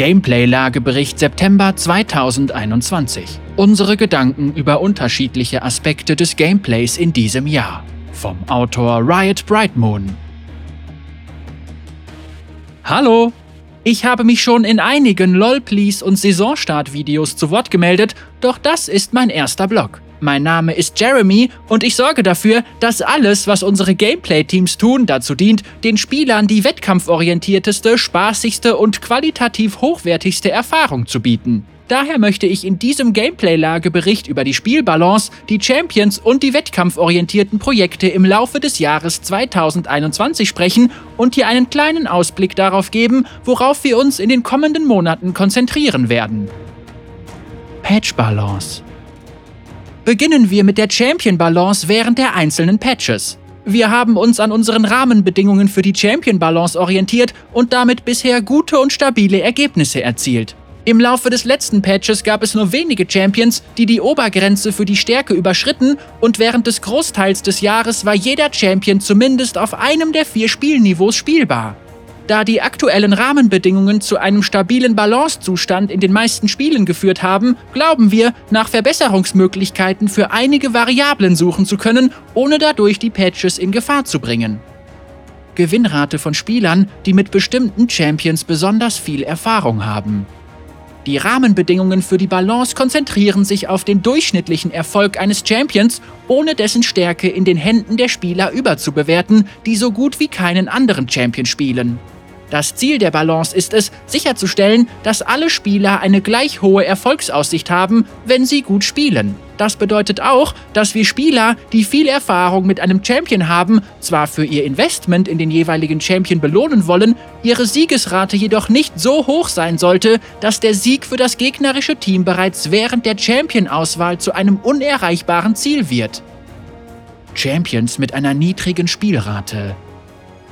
Gameplay-Lagebericht September 2021. Unsere Gedanken über unterschiedliche Aspekte des Gameplays in diesem Jahr. Vom Autor Riot Brightmoon. Hallo! Ich habe mich schon in einigen LOL Please und Saisonstart-Videos zu Wort gemeldet, doch das ist mein erster Blog. Mein Name ist Jeremy und ich sorge dafür, dass alles, was unsere Gameplay-Teams tun, dazu dient, den Spielern die wettkampforientierteste, spaßigste und qualitativ hochwertigste Erfahrung zu bieten. Daher möchte ich in diesem Gameplay-Lagebericht über die Spielbalance, die Champions und die wettkampforientierten Projekte im Laufe des Jahres 2021 sprechen und hier einen kleinen Ausblick darauf geben, worauf wir uns in den kommenden Monaten konzentrieren werden. Patch Balance Beginnen wir mit der Champion Balance während der einzelnen Patches. Wir haben uns an unseren Rahmenbedingungen für die Champion Balance orientiert und damit bisher gute und stabile Ergebnisse erzielt. Im Laufe des letzten Patches gab es nur wenige Champions, die die Obergrenze für die Stärke überschritten und während des Großteils des Jahres war jeder Champion zumindest auf einem der vier Spielniveaus spielbar. Da die aktuellen Rahmenbedingungen zu einem stabilen Balancezustand in den meisten Spielen geführt haben, glauben wir, nach Verbesserungsmöglichkeiten für einige Variablen suchen zu können, ohne dadurch die Patches in Gefahr zu bringen. Gewinnrate von Spielern, die mit bestimmten Champions besonders viel Erfahrung haben. Die Rahmenbedingungen für die Balance konzentrieren sich auf den durchschnittlichen Erfolg eines Champions, ohne dessen Stärke in den Händen der Spieler überzubewerten, die so gut wie keinen anderen Champion spielen. Das Ziel der Balance ist es, sicherzustellen, dass alle Spieler eine gleich hohe Erfolgsaussicht haben, wenn sie gut spielen. Das bedeutet auch, dass wir Spieler, die viel Erfahrung mit einem Champion haben, zwar für ihr Investment in den jeweiligen Champion belohnen wollen, ihre Siegesrate jedoch nicht so hoch sein sollte, dass der Sieg für das gegnerische Team bereits während der Champion-Auswahl zu einem unerreichbaren Ziel wird. Champions mit einer niedrigen Spielrate.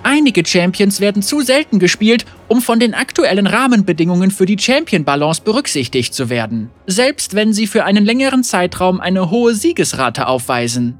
Einige Champions werden zu selten gespielt, um von den aktuellen Rahmenbedingungen für die Champion-Balance berücksichtigt zu werden, selbst wenn sie für einen längeren Zeitraum eine hohe Siegesrate aufweisen.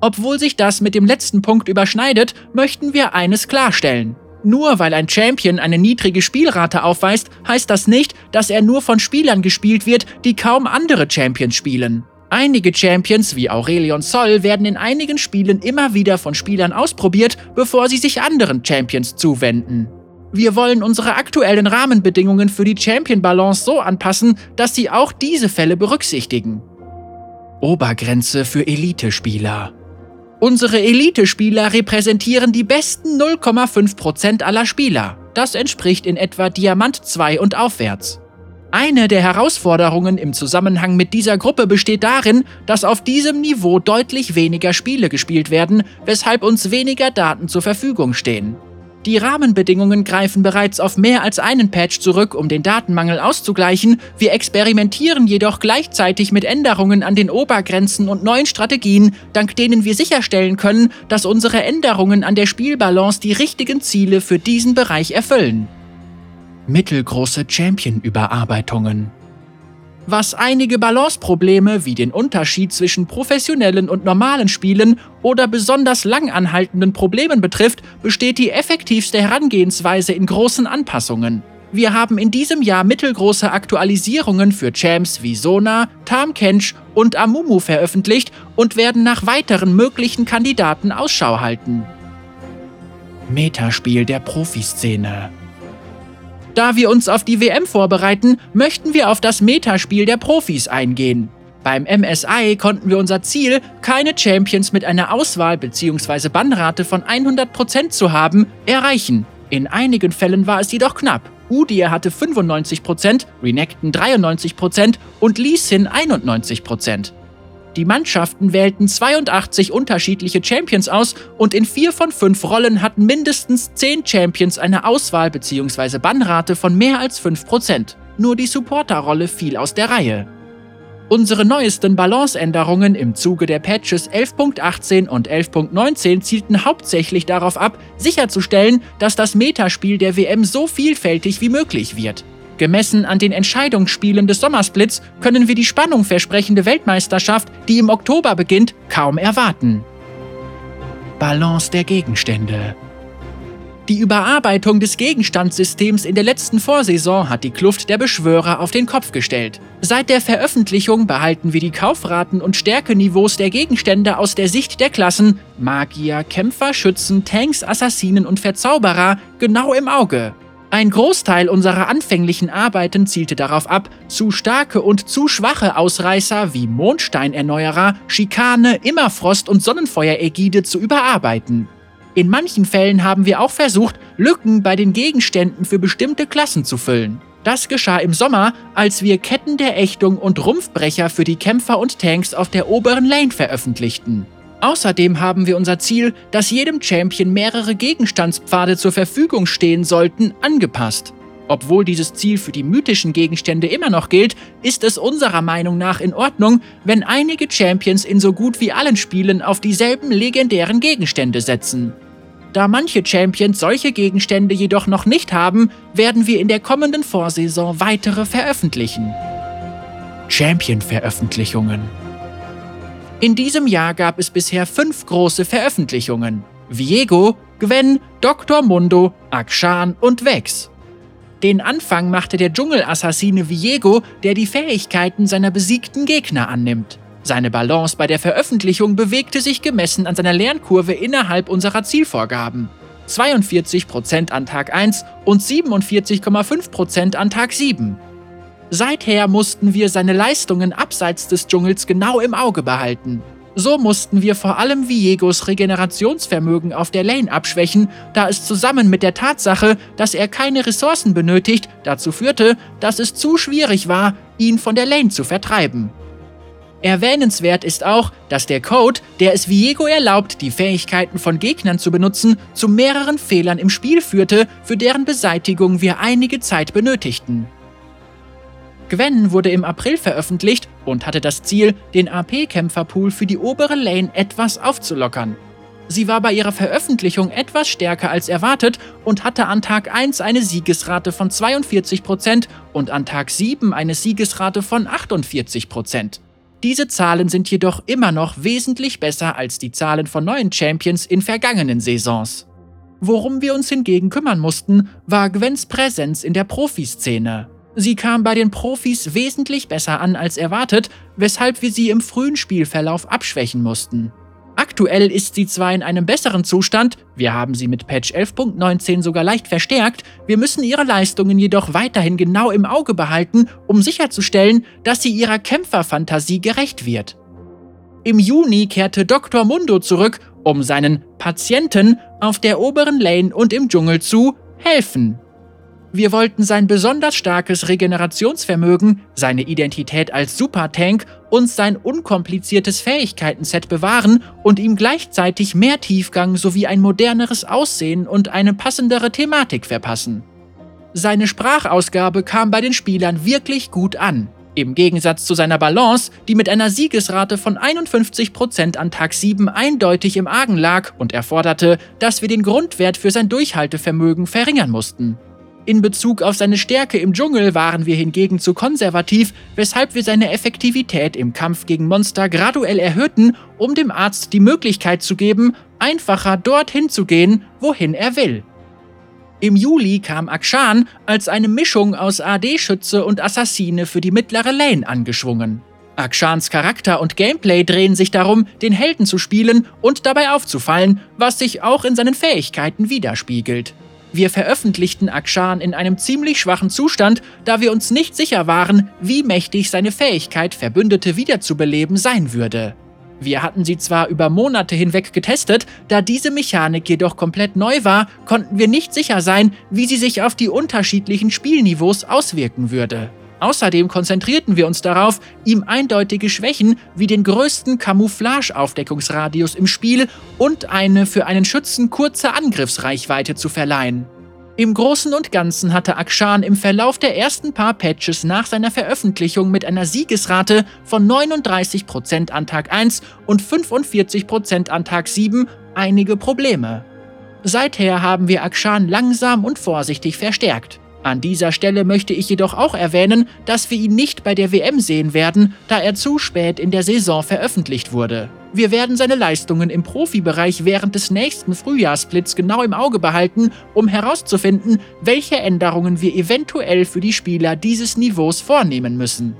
Obwohl sich das mit dem letzten Punkt überschneidet, möchten wir eines klarstellen. Nur weil ein Champion eine niedrige Spielrate aufweist, heißt das nicht, dass er nur von Spielern gespielt wird, die kaum andere Champions spielen. Einige Champions wie Aurelion Sol werden in einigen Spielen immer wieder von Spielern ausprobiert, bevor sie sich anderen Champions zuwenden. Wir wollen unsere aktuellen Rahmenbedingungen für die Champion-Balance so anpassen, dass sie auch diese Fälle berücksichtigen. Obergrenze für Elite-Spieler. Unsere Elite-Spieler repräsentieren die besten 0,5% aller Spieler. Das entspricht in etwa Diamant 2 und aufwärts. Eine der Herausforderungen im Zusammenhang mit dieser Gruppe besteht darin, dass auf diesem Niveau deutlich weniger Spiele gespielt werden, weshalb uns weniger Daten zur Verfügung stehen. Die Rahmenbedingungen greifen bereits auf mehr als einen Patch zurück, um den Datenmangel auszugleichen, wir experimentieren jedoch gleichzeitig mit Änderungen an den Obergrenzen und neuen Strategien, dank denen wir sicherstellen können, dass unsere Änderungen an der Spielbalance die richtigen Ziele für diesen Bereich erfüllen mittelgroße Champion-Überarbeitungen. Was einige Balanceprobleme wie den Unterschied zwischen professionellen und normalen Spielen oder besonders lang anhaltenden Problemen betrifft, besteht die effektivste Herangehensweise in großen Anpassungen. Wir haben in diesem Jahr mittelgroße Aktualisierungen für Champs wie Sona, Tamkench und Amumu veröffentlicht und werden nach weiteren möglichen Kandidaten Ausschau halten. Metaspiel der Profiszene da wir uns auf die WM vorbereiten, möchten wir auf das Metaspiel der Profis eingehen. Beim MSI konnten wir unser Ziel, keine Champions mit einer Auswahl bzw. Bannrate von 100% zu haben, erreichen. In einigen Fällen war es jedoch knapp. Udir hatte 95%, Renekton 93% und Lee Sin 91%. Die Mannschaften wählten 82 unterschiedliche Champions aus und in vier von fünf Rollen hatten mindestens 10 Champions eine Auswahl bzw. Bannrate von mehr als 5%. Nur die Supporter-Rolle fiel aus der Reihe. Unsere neuesten Balanceänderungen im Zuge der Patches 11.18 und 11.19 zielten hauptsächlich darauf ab, sicherzustellen, dass das Metaspiel der WM so vielfältig wie möglich wird. Gemessen an den Entscheidungsspielen des Sommersplits können wir die Spannung versprechende Weltmeisterschaft, die im Oktober beginnt, kaum erwarten. Balance der Gegenstände. Die Überarbeitung des Gegenstandssystems in der letzten Vorsaison hat die Kluft der Beschwörer auf den Kopf gestellt. Seit der Veröffentlichung behalten wir die Kaufraten und Stärkeniveaus der Gegenstände aus der Sicht der Klassen Magier, Kämpfer, Schützen, Tanks, Assassinen und Verzauberer genau im Auge. Ein Großteil unserer anfänglichen Arbeiten zielte darauf ab, zu starke und zu schwache Ausreißer wie Mondsteinerneuerer, Schikane, Immerfrost und Sonnenfeuerägide zu überarbeiten. In manchen Fällen haben wir auch versucht, Lücken bei den Gegenständen für bestimmte Klassen zu füllen. Das geschah im Sommer, als wir Ketten der Ächtung und Rumpfbrecher für die Kämpfer und Tanks auf der oberen Lane veröffentlichten. Außerdem haben wir unser Ziel, dass jedem Champion mehrere Gegenstandspfade zur Verfügung stehen sollten, angepasst. Obwohl dieses Ziel für die mythischen Gegenstände immer noch gilt, ist es unserer Meinung nach in Ordnung, wenn einige Champions in so gut wie allen Spielen auf dieselben legendären Gegenstände setzen. Da manche Champions solche Gegenstände jedoch noch nicht haben, werden wir in der kommenden Vorsaison weitere veröffentlichen. Champion-Veröffentlichungen In diesem Jahr gab es bisher fünf große Veröffentlichungen. Viego, Gwen, Dr. Mundo, Akshan und Vex. Den Anfang machte der Dschungelassassine Viego, der die Fähigkeiten seiner besiegten Gegner annimmt. Seine Balance bei der Veröffentlichung bewegte sich gemessen an seiner Lernkurve innerhalb unserer Zielvorgaben. 42% an Tag 1 und 47,5% an Tag 7. Seither mussten wir seine Leistungen abseits des Dschungels genau im Auge behalten. So mussten wir vor allem Viegos Regenerationsvermögen auf der Lane abschwächen, da es zusammen mit der Tatsache, dass er keine Ressourcen benötigt, dazu führte, dass es zu schwierig war, ihn von der Lane zu vertreiben. Erwähnenswert ist auch, dass der Code, der es Viego erlaubt, die Fähigkeiten von Gegnern zu benutzen, zu mehreren Fehlern im Spiel führte, für deren Beseitigung wir einige Zeit benötigten. Gwen wurde im April veröffentlicht und hatte das Ziel, den AP-Kämpferpool für die obere Lane etwas aufzulockern. Sie war bei ihrer Veröffentlichung etwas stärker als erwartet und hatte an Tag 1 eine Siegesrate von 42% und an Tag 7 eine Siegesrate von 48%. Diese Zahlen sind jedoch immer noch wesentlich besser als die Zahlen von neuen Champions in vergangenen Saisons. Worum wir uns hingegen kümmern mussten, war Gwens Präsenz in der Profiszene. Sie kam bei den Profis wesentlich besser an als erwartet, weshalb wir sie im frühen Spielverlauf abschwächen mussten. Aktuell ist sie zwar in einem besseren Zustand, wir haben sie mit Patch 11.19 sogar leicht verstärkt, wir müssen ihre Leistungen jedoch weiterhin genau im Auge behalten, um sicherzustellen, dass sie ihrer Kämpferfantasie gerecht wird. Im Juni kehrte Dr. Mundo zurück, um seinen Patienten auf der oberen Lane und im Dschungel zu helfen. Wir wollten sein besonders starkes Regenerationsvermögen, seine Identität als Supertank und sein unkompliziertes Fähigkeitenset bewahren und ihm gleichzeitig mehr Tiefgang sowie ein moderneres Aussehen und eine passendere Thematik verpassen. Seine Sprachausgabe kam bei den Spielern wirklich gut an. Im Gegensatz zu seiner Balance, die mit einer Siegesrate von 51% an Tag 7 eindeutig im Argen lag und erforderte, dass wir den Grundwert für sein Durchhaltevermögen verringern mussten. In Bezug auf seine Stärke im Dschungel waren wir hingegen zu konservativ, weshalb wir seine Effektivität im Kampf gegen Monster graduell erhöhten, um dem Arzt die Möglichkeit zu geben, einfacher dorthin zu gehen, wohin er will. Im Juli kam Akshan als eine Mischung aus AD-Schütze und Assassine für die mittlere Lane angeschwungen. Akshans Charakter und Gameplay drehen sich darum, den Helden zu spielen und dabei aufzufallen, was sich auch in seinen Fähigkeiten widerspiegelt. Wir veröffentlichten Akshan in einem ziemlich schwachen Zustand, da wir uns nicht sicher waren, wie mächtig seine Fähigkeit, Verbündete wiederzubeleben sein würde. Wir hatten sie zwar über Monate hinweg getestet, da diese Mechanik jedoch komplett neu war, konnten wir nicht sicher sein, wie sie sich auf die unterschiedlichen Spielniveaus auswirken würde. Außerdem konzentrierten wir uns darauf, ihm eindeutige Schwächen wie den größten Camouflage-Aufdeckungsradius im Spiel und eine für einen Schützen kurze Angriffsreichweite zu verleihen. Im Großen und Ganzen hatte Akshan im Verlauf der ersten paar Patches nach seiner Veröffentlichung mit einer Siegesrate von 39% an Tag 1 und 45% an Tag 7 einige Probleme. Seither haben wir Akshan langsam und vorsichtig verstärkt. An dieser Stelle möchte ich jedoch auch erwähnen, dass wir ihn nicht bei der WM sehen werden, da er zu spät in der Saison veröffentlicht wurde. Wir werden seine Leistungen im Profibereich während des nächsten Frühjahrssplits genau im Auge behalten, um herauszufinden, welche Änderungen wir eventuell für die Spieler dieses Niveaus vornehmen müssen.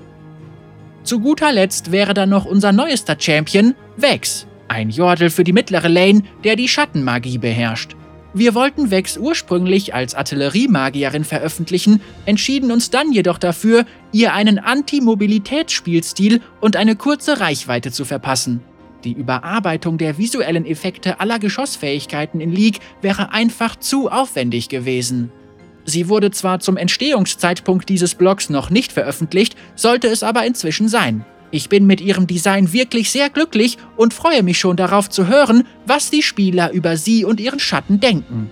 Zu guter Letzt wäre dann noch unser neuester Champion, Vex, ein Jordel für die mittlere Lane, der die Schattenmagie beherrscht. Wir wollten Vex ursprünglich als Artilleriemagierin veröffentlichen, entschieden uns dann jedoch dafür, ihr einen Anti-Mobilitätsspielstil und eine kurze Reichweite zu verpassen. Die Überarbeitung der visuellen Effekte aller Geschossfähigkeiten in League wäre einfach zu aufwendig gewesen. Sie wurde zwar zum Entstehungszeitpunkt dieses Blogs noch nicht veröffentlicht, sollte es aber inzwischen sein. Ich bin mit ihrem Design wirklich sehr glücklich und freue mich schon darauf zu hören, was die Spieler über sie und ihren Schatten denken.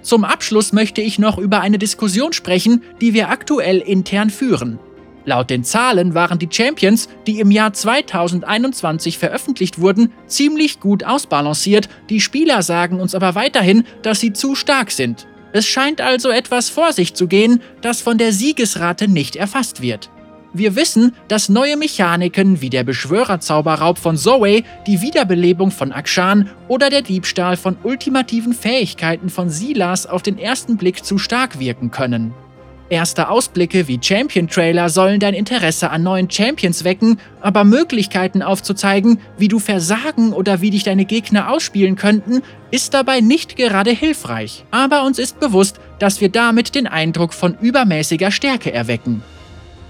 Zum Abschluss möchte ich noch über eine Diskussion sprechen, die wir aktuell intern führen. Laut den Zahlen waren die Champions, die im Jahr 2021 veröffentlicht wurden, ziemlich gut ausbalanciert, die Spieler sagen uns aber weiterhin, dass sie zu stark sind. Es scheint also etwas vor sich zu gehen, das von der Siegesrate nicht erfasst wird. Wir wissen, dass neue Mechaniken wie der Beschwörerzauberraub von Zoe, die Wiederbelebung von Akshan oder der Diebstahl von ultimativen Fähigkeiten von Silas auf den ersten Blick zu stark wirken können. Erste Ausblicke wie Champion-Trailer sollen dein Interesse an neuen Champions wecken, aber Möglichkeiten aufzuzeigen, wie du versagen oder wie dich deine Gegner ausspielen könnten, ist dabei nicht gerade hilfreich. Aber uns ist bewusst, dass wir damit den Eindruck von übermäßiger Stärke erwecken.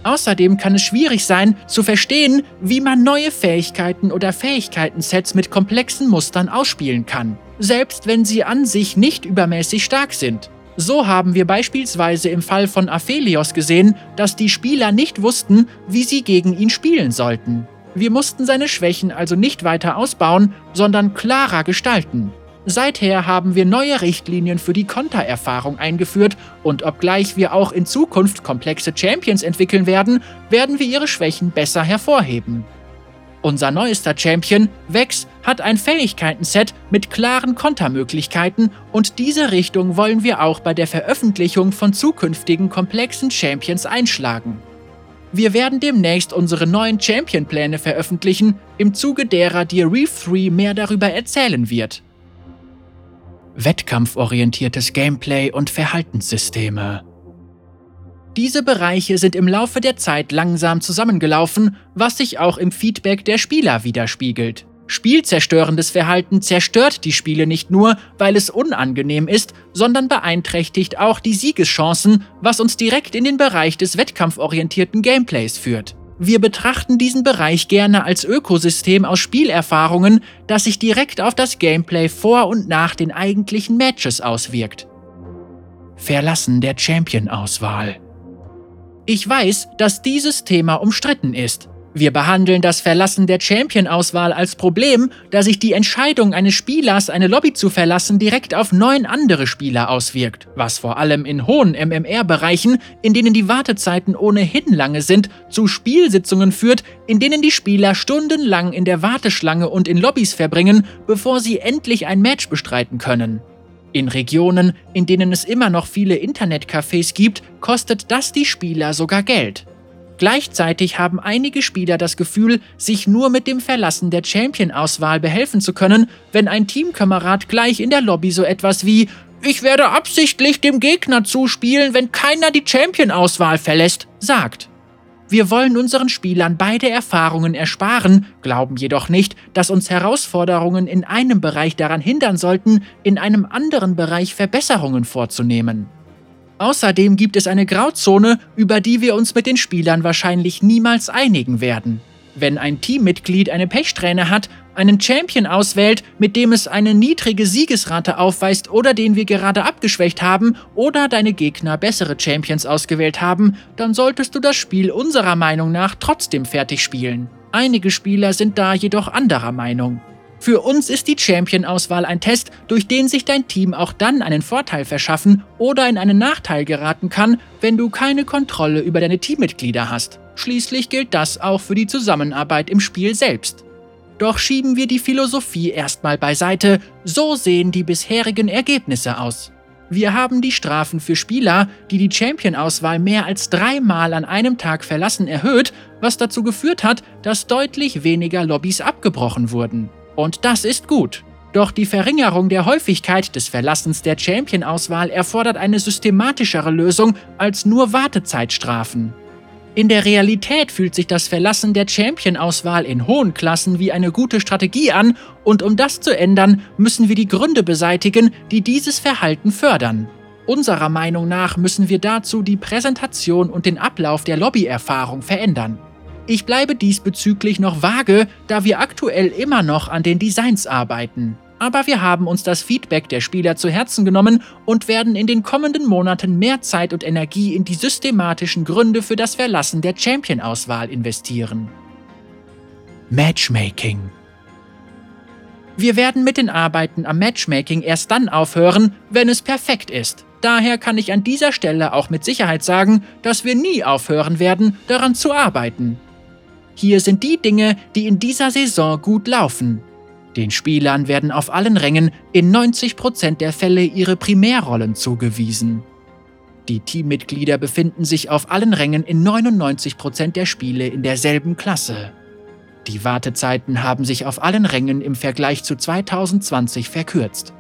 Außerdem kann es schwierig sein, zu verstehen, wie man neue Fähigkeiten oder Fähigkeitensets mit komplexen Mustern ausspielen kann, selbst wenn sie an sich nicht übermäßig stark sind. So haben wir beispielsweise im Fall von Aphelios gesehen, dass die Spieler nicht wussten, wie sie gegen ihn spielen sollten. Wir mussten seine Schwächen also nicht weiter ausbauen, sondern klarer gestalten. Seither haben wir neue Richtlinien für die Kontererfahrung eingeführt und obgleich wir auch in Zukunft komplexe Champions entwickeln werden, werden wir ihre Schwächen besser hervorheben. Unser neuester Champion, Vex, hat ein Fähigkeiten-Set mit klaren Kontermöglichkeiten und diese Richtung wollen wir auch bei der Veröffentlichung von zukünftigen komplexen Champions einschlagen. Wir werden demnächst unsere neuen Champion-Pläne veröffentlichen, im Zuge derer dir Reef 3 mehr darüber erzählen wird wettkampforientiertes Gameplay und Verhaltenssysteme. Diese Bereiche sind im Laufe der Zeit langsam zusammengelaufen, was sich auch im Feedback der Spieler widerspiegelt. Spielzerstörendes Verhalten zerstört die Spiele nicht nur, weil es unangenehm ist, sondern beeinträchtigt auch die Siegeschancen, was uns direkt in den Bereich des wettkampforientierten Gameplays führt. Wir betrachten diesen Bereich gerne als Ökosystem aus Spielerfahrungen, das sich direkt auf das Gameplay vor und nach den eigentlichen Matches auswirkt. Verlassen der Champion-Auswahl. Ich weiß, dass dieses Thema umstritten ist, wir behandeln das Verlassen der Champion-Auswahl als Problem, da sich die Entscheidung eines Spielers, eine Lobby zu verlassen, direkt auf neun andere Spieler auswirkt, was vor allem in hohen MMR-Bereichen, in denen die Wartezeiten ohnehin lange sind, zu Spielsitzungen führt, in denen die Spieler stundenlang in der Warteschlange und in Lobbys verbringen, bevor sie endlich ein Match bestreiten können. In Regionen, in denen es immer noch viele Internetcafés gibt, kostet das die Spieler sogar Geld. Gleichzeitig haben einige Spieler das Gefühl, sich nur mit dem Verlassen der Champion-Auswahl behelfen zu können, wenn ein Teamkamerad gleich in der Lobby so etwas wie Ich werde absichtlich dem Gegner zuspielen, wenn keiner die Champion-Auswahl verlässt, sagt. Wir wollen unseren Spielern beide Erfahrungen ersparen, glauben jedoch nicht, dass uns Herausforderungen in einem Bereich daran hindern sollten, in einem anderen Bereich Verbesserungen vorzunehmen. Außerdem gibt es eine Grauzone, über die wir uns mit den Spielern wahrscheinlich niemals einigen werden. Wenn ein Teammitglied eine Pechsträhne hat, einen Champion auswählt, mit dem es eine niedrige Siegesrate aufweist oder den wir gerade abgeschwächt haben oder deine Gegner bessere Champions ausgewählt haben, dann solltest du das Spiel unserer Meinung nach trotzdem fertig spielen. Einige Spieler sind da jedoch anderer Meinung. Für uns ist die Champion-Auswahl ein Test, durch den sich dein Team auch dann einen Vorteil verschaffen oder in einen Nachteil geraten kann, wenn du keine Kontrolle über deine Teammitglieder hast. Schließlich gilt das auch für die Zusammenarbeit im Spiel selbst. Doch schieben wir die Philosophie erstmal beiseite, so sehen die bisherigen Ergebnisse aus. Wir haben die Strafen für Spieler, die die Champion-Auswahl mehr als dreimal an einem Tag verlassen, erhöht, was dazu geführt hat, dass deutlich weniger Lobbys abgebrochen wurden. Und das ist gut. Doch die Verringerung der Häufigkeit des Verlassens der Champion-Auswahl erfordert eine systematischere Lösung als nur Wartezeitstrafen. In der Realität fühlt sich das Verlassen der Champion-Auswahl in hohen Klassen wie eine gute Strategie an, und um das zu ändern, müssen wir die Gründe beseitigen, die dieses Verhalten fördern. Unserer Meinung nach müssen wir dazu die Präsentation und den Ablauf der Lobbyerfahrung verändern. Ich bleibe diesbezüglich noch vage, da wir aktuell immer noch an den Designs arbeiten. Aber wir haben uns das Feedback der Spieler zu Herzen genommen und werden in den kommenden Monaten mehr Zeit und Energie in die systematischen Gründe für das Verlassen der Champion-Auswahl investieren. Matchmaking Wir werden mit den Arbeiten am Matchmaking erst dann aufhören, wenn es perfekt ist. Daher kann ich an dieser Stelle auch mit Sicherheit sagen, dass wir nie aufhören werden, daran zu arbeiten. Hier sind die Dinge, die in dieser Saison gut laufen. Den Spielern werden auf allen Rängen in 90% der Fälle ihre Primärrollen zugewiesen. Die Teammitglieder befinden sich auf allen Rängen in 99% der Spiele in derselben Klasse. Die Wartezeiten haben sich auf allen Rängen im Vergleich zu 2020 verkürzt.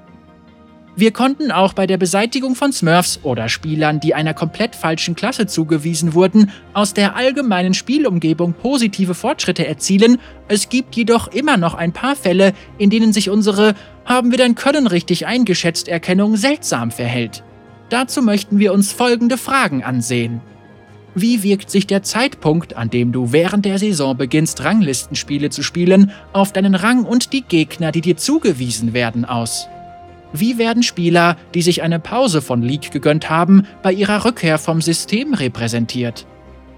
Wir konnten auch bei der Beseitigung von Smurfs oder Spielern, die einer komplett falschen Klasse zugewiesen wurden, aus der allgemeinen Spielumgebung positive Fortschritte erzielen. Es gibt jedoch immer noch ein paar Fälle, in denen sich unsere haben wir dein Können richtig eingeschätzt Erkennung seltsam verhält. Dazu möchten wir uns folgende Fragen ansehen. Wie wirkt sich der Zeitpunkt, an dem du während der Saison beginnst, Ranglistenspiele zu spielen, auf deinen Rang und die Gegner, die dir zugewiesen werden, aus? Wie werden Spieler, die sich eine Pause von League gegönnt haben, bei ihrer Rückkehr vom System repräsentiert?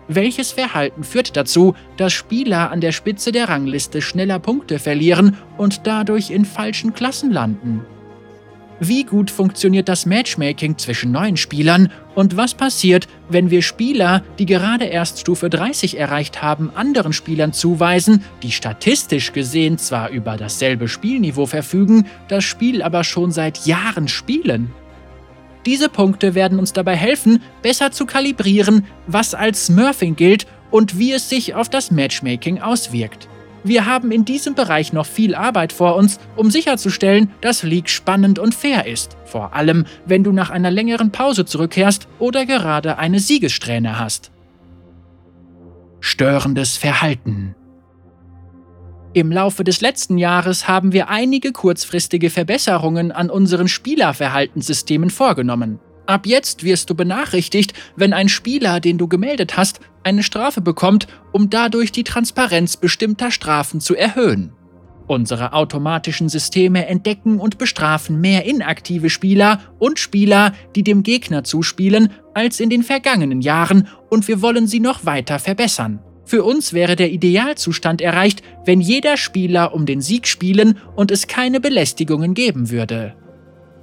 Welches Verhalten führt dazu, dass Spieler an der Spitze der Rangliste schneller Punkte verlieren und dadurch in falschen Klassen landen? Wie gut funktioniert das Matchmaking zwischen neuen Spielern und was passiert, wenn wir Spieler, die gerade erst Stufe 30 erreicht haben, anderen Spielern zuweisen, die statistisch gesehen zwar über dasselbe Spielniveau verfügen, das Spiel aber schon seit Jahren spielen? Diese Punkte werden uns dabei helfen, besser zu kalibrieren, was als Smurfing gilt und wie es sich auf das Matchmaking auswirkt. Wir haben in diesem Bereich noch viel Arbeit vor uns, um sicherzustellen, dass League spannend und fair ist. Vor allem, wenn du nach einer längeren Pause zurückkehrst oder gerade eine Siegessträhne hast. Störendes Verhalten im Laufe des letzten Jahres haben wir einige kurzfristige Verbesserungen an unseren Spielerverhaltenssystemen vorgenommen. Ab jetzt wirst du benachrichtigt, wenn ein Spieler, den du gemeldet hast, eine Strafe bekommt, um dadurch die Transparenz bestimmter Strafen zu erhöhen. Unsere automatischen Systeme entdecken und bestrafen mehr inaktive Spieler und Spieler, die dem Gegner zuspielen, als in den vergangenen Jahren und wir wollen sie noch weiter verbessern. Für uns wäre der Idealzustand erreicht, wenn jeder Spieler um den Sieg spielen und es keine Belästigungen geben würde.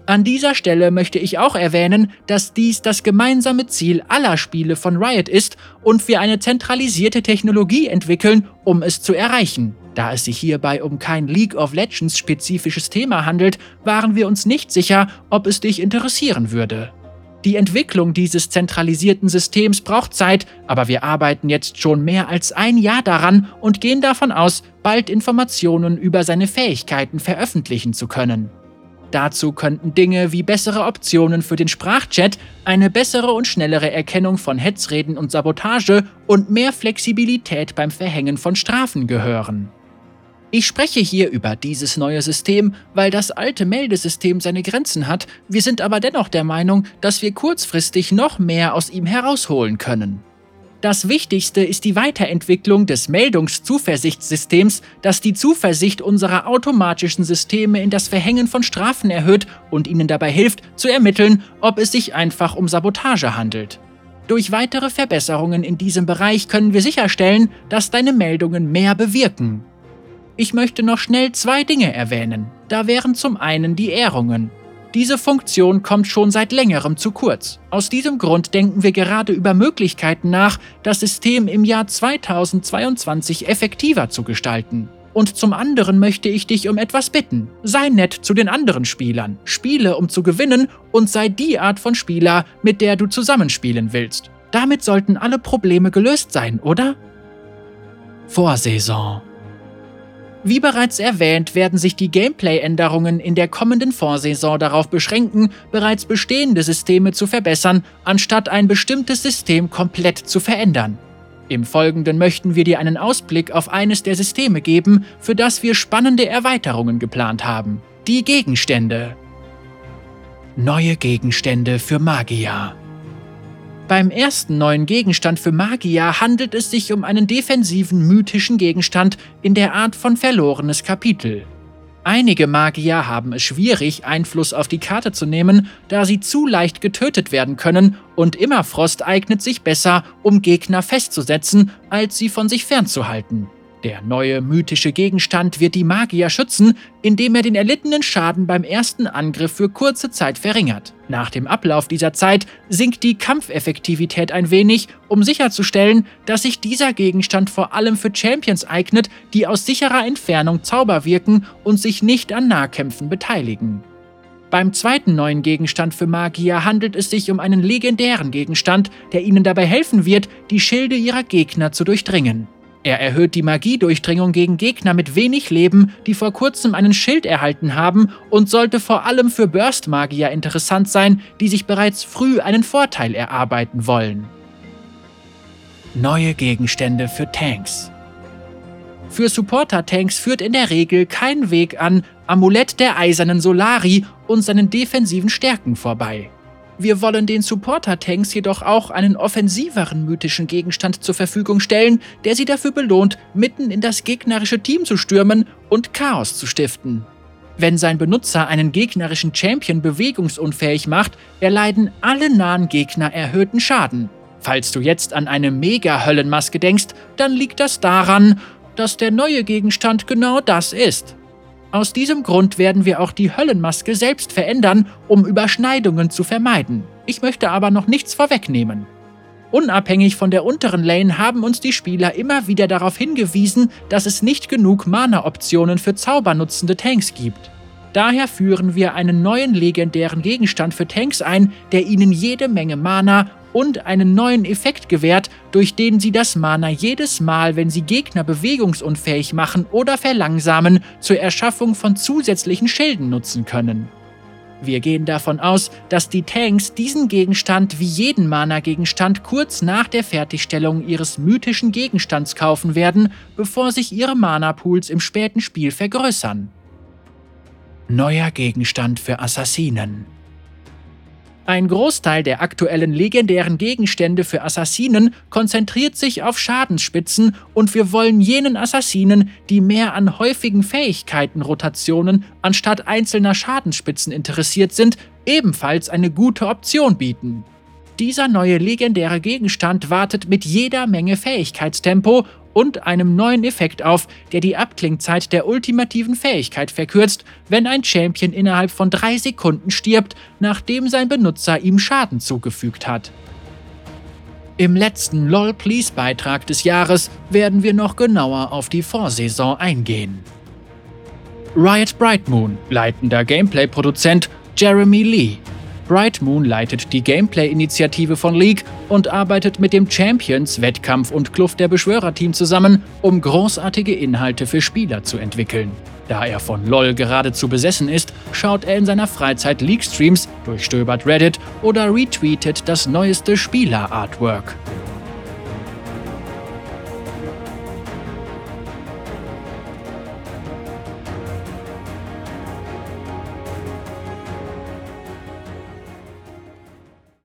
An dieser Stelle möchte ich auch erwähnen, dass dies das gemeinsame Ziel aller Spiele von Riot ist und wir eine zentralisierte Technologie entwickeln, um es zu erreichen. Da es sich hierbei um kein League of Legends spezifisches Thema handelt, waren wir uns nicht sicher, ob es dich interessieren würde. Die Entwicklung dieses zentralisierten Systems braucht Zeit, aber wir arbeiten jetzt schon mehr als ein Jahr daran und gehen davon aus, bald Informationen über seine Fähigkeiten veröffentlichen zu können. Dazu könnten Dinge wie bessere Optionen für den Sprachchat, eine bessere und schnellere Erkennung von Hetzreden und Sabotage und mehr Flexibilität beim Verhängen von Strafen gehören. Ich spreche hier über dieses neue System, weil das alte Meldesystem seine Grenzen hat, wir sind aber dennoch der Meinung, dass wir kurzfristig noch mehr aus ihm herausholen können. Das Wichtigste ist die Weiterentwicklung des Meldungszuversichtssystems, das die Zuversicht unserer automatischen Systeme in das Verhängen von Strafen erhöht und ihnen dabei hilft, zu ermitteln, ob es sich einfach um Sabotage handelt. Durch weitere Verbesserungen in diesem Bereich können wir sicherstellen, dass deine Meldungen mehr bewirken. Ich möchte noch schnell zwei Dinge erwähnen. Da wären zum einen die Ehrungen. Diese Funktion kommt schon seit längerem zu kurz. Aus diesem Grund denken wir gerade über Möglichkeiten nach, das System im Jahr 2022 effektiver zu gestalten. Und zum anderen möchte ich dich um etwas bitten. Sei nett zu den anderen Spielern, spiele um zu gewinnen und sei die Art von Spieler, mit der du zusammenspielen willst. Damit sollten alle Probleme gelöst sein, oder? Vorsaison wie bereits erwähnt, werden sich die Gameplay-Änderungen in der kommenden Vorsaison darauf beschränken, bereits bestehende Systeme zu verbessern, anstatt ein bestimmtes System komplett zu verändern. Im Folgenden möchten wir dir einen Ausblick auf eines der Systeme geben, für das wir spannende Erweiterungen geplant haben. Die Gegenstände. Neue Gegenstände für Magier. Beim ersten neuen Gegenstand für Magier handelt es sich um einen defensiven mythischen Gegenstand in der Art von verlorenes Kapitel. Einige Magier haben es schwierig, Einfluss auf die Karte zu nehmen, da sie zu leicht getötet werden können, und Immerfrost eignet sich besser, um Gegner festzusetzen, als sie von sich fernzuhalten. Der neue mythische Gegenstand wird die Magier schützen, indem er den erlittenen Schaden beim ersten Angriff für kurze Zeit verringert. Nach dem Ablauf dieser Zeit sinkt die Kampfeffektivität ein wenig, um sicherzustellen, dass sich dieser Gegenstand vor allem für Champions eignet, die aus sicherer Entfernung Zauber wirken und sich nicht an Nahkämpfen beteiligen. Beim zweiten neuen Gegenstand für Magier handelt es sich um einen legendären Gegenstand, der ihnen dabei helfen wird, die Schilde ihrer Gegner zu durchdringen. Er erhöht die Magiedurchdringung gegen Gegner mit wenig Leben, die vor kurzem einen Schild erhalten haben und sollte vor allem für Burst-Magier interessant sein, die sich bereits früh einen Vorteil erarbeiten wollen. Neue Gegenstände für Tanks Für Supporter-Tanks führt in der Regel kein Weg an Amulett der eisernen Solari und seinen defensiven Stärken vorbei. Wir wollen den Supporter-Tanks jedoch auch einen offensiveren mythischen Gegenstand zur Verfügung stellen, der sie dafür belohnt, mitten in das gegnerische Team zu stürmen und Chaos zu stiften. Wenn sein Benutzer einen gegnerischen Champion bewegungsunfähig macht, erleiden alle nahen Gegner erhöhten Schaden. Falls du jetzt an eine Mega-Höllenmaske denkst, dann liegt das daran, dass der neue Gegenstand genau das ist. Aus diesem Grund werden wir auch die Höllenmaske selbst verändern, um Überschneidungen zu vermeiden. Ich möchte aber noch nichts vorwegnehmen. Unabhängig von der unteren Lane haben uns die Spieler immer wieder darauf hingewiesen, dass es nicht genug Mana-Optionen für zaubernutzende Tanks gibt. Daher führen wir einen neuen legendären Gegenstand für Tanks ein, der ihnen jede Menge Mana und einen neuen Effekt gewährt, durch den sie das Mana jedes Mal, wenn sie Gegner bewegungsunfähig machen oder verlangsamen, zur Erschaffung von zusätzlichen Schilden nutzen können. Wir gehen davon aus, dass die Tanks diesen Gegenstand wie jeden Mana-Gegenstand kurz nach der Fertigstellung ihres mythischen Gegenstands kaufen werden, bevor sich ihre Mana-Pools im späten Spiel vergrößern. Neuer Gegenstand für Assassinen ein Großteil der aktuellen legendären Gegenstände für Assassinen konzentriert sich auf Schadensspitzen und wir wollen jenen Assassinen, die mehr an häufigen Fähigkeitenrotationen anstatt einzelner Schadensspitzen interessiert sind, ebenfalls eine gute Option bieten. Dieser neue legendäre Gegenstand wartet mit jeder Menge Fähigkeitstempo und einem neuen Effekt auf, der die Abklingzeit der ultimativen Fähigkeit verkürzt, wenn ein Champion innerhalb von drei Sekunden stirbt, nachdem sein Benutzer ihm Schaden zugefügt hat. Im letzten LOL Please Beitrag des Jahres werden wir noch genauer auf die Vorsaison eingehen. Riot Brightmoon, leitender Gameplay-Produzent Jeremy Lee, Bright Moon leitet die Gameplay-Initiative von League und arbeitet mit dem Champions, Wettkampf und Kluft der Beschwörer-Team zusammen, um großartige Inhalte für Spieler zu entwickeln. Da er von LOL geradezu besessen ist, schaut er in seiner Freizeit League-Streams, durchstöbert Reddit oder retweetet das neueste Spieler-Artwork.